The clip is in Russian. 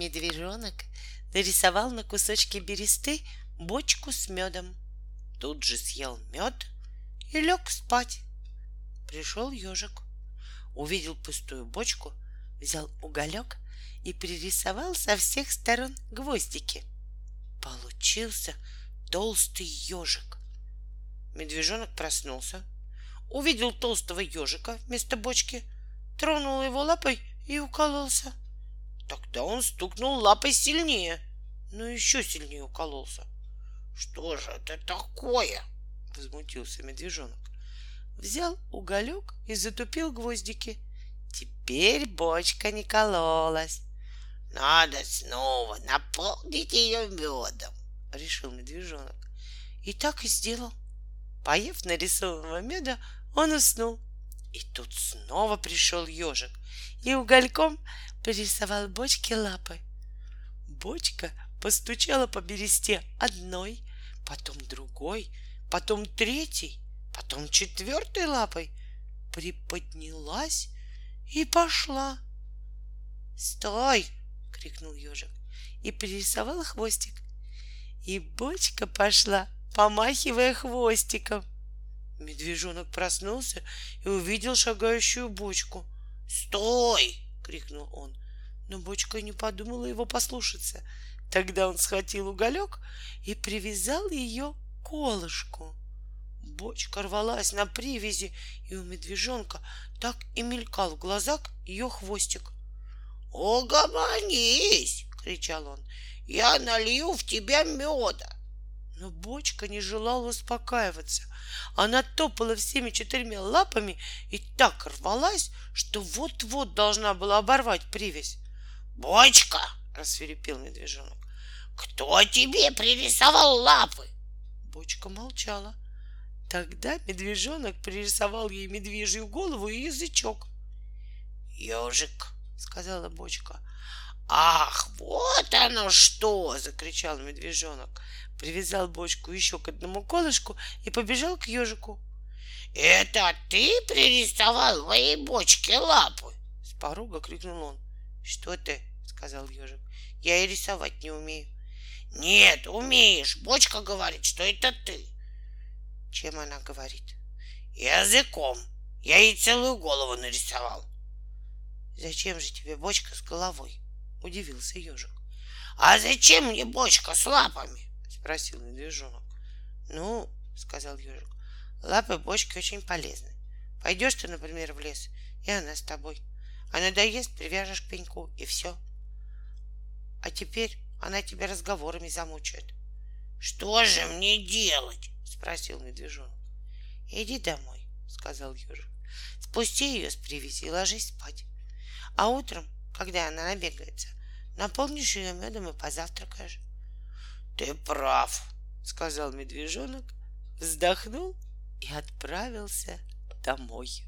Медвежонок нарисовал на кусочке бересты бочку с медом. Тут же съел мед и лег спать. Пришел ежик, увидел пустую бочку, взял уголек и пририсовал со всех сторон гвоздики. Получился толстый ежик. Медвежонок проснулся, увидел толстого ежика вместо бочки, тронул его лапой и укололся. Тогда он стукнул лапой сильнее, но еще сильнее укололся. Что же это такое? Возмутился медвежонок. Взял уголек и затупил гвоздики. Теперь бочка не кололась. Надо снова наполнить ее медом, решил медвежонок. И так и сделал. Поев нарисованного меда, он уснул. И тут снова пришел ежик и угольком пририсовал бочке лапы. Бочка постучала по бересте одной, потом другой, потом третьей, потом четвертой лапой, приподнялась и пошла. «Стой!» — крикнул ежик и пририсовал хвостик. И бочка пошла, помахивая хвостиком. Медвежонок проснулся и увидел шагающую бочку. «Стой!» — крикнул он. Но бочка не подумала его послушаться. Тогда он схватил уголек и привязал ее к колышку. Бочка рвалась на привязи, и у медвежонка так и мелькал в глазах ее хвостик. «Угомонись!» — кричал он. «Я налью в тебя меда!» Но бочка не желала успокаиваться. Она топала всеми четырьмя лапами и так рвалась, что вот-вот должна была оборвать привязь. «Бочка!» — рассверепел медвежонок. «Кто тебе пририсовал лапы?» Бочка молчала. Тогда медвежонок пририсовал ей медвежью голову и язычок. «Ежик!» — сказала бочка. «Ах, вот оно что!» — закричал медвежонок привязал бочку еще к одному колышку и побежал к ежику. Это ты пририсовал моей бочке лапы? С порога крикнул он. Что ты? сказал ежик. Я и рисовать не умею. Нет, умеешь. Бочка говорит, что это ты. Чем она говорит? Языком. Я ей целую голову нарисовал. Зачем же тебе бочка с головой? Удивился ежик. А зачем мне бочка с лапами? спросил медвежонок. Ну, сказал ежик, лапы бочки очень полезны. Пойдешь ты, например, в лес, и она с тобой. А надоест, привяжешь к пеньку, и все. А теперь она тебя разговорами замучает. Что же мне делать? спросил медвежонок. Иди домой, сказал ежик. Спусти ее с привязи и ложись спать. А утром, когда она набегается, наполнишь ее медом и позавтракаешь. Ты прав, сказал медвежонок, вздохнул и отправился домой.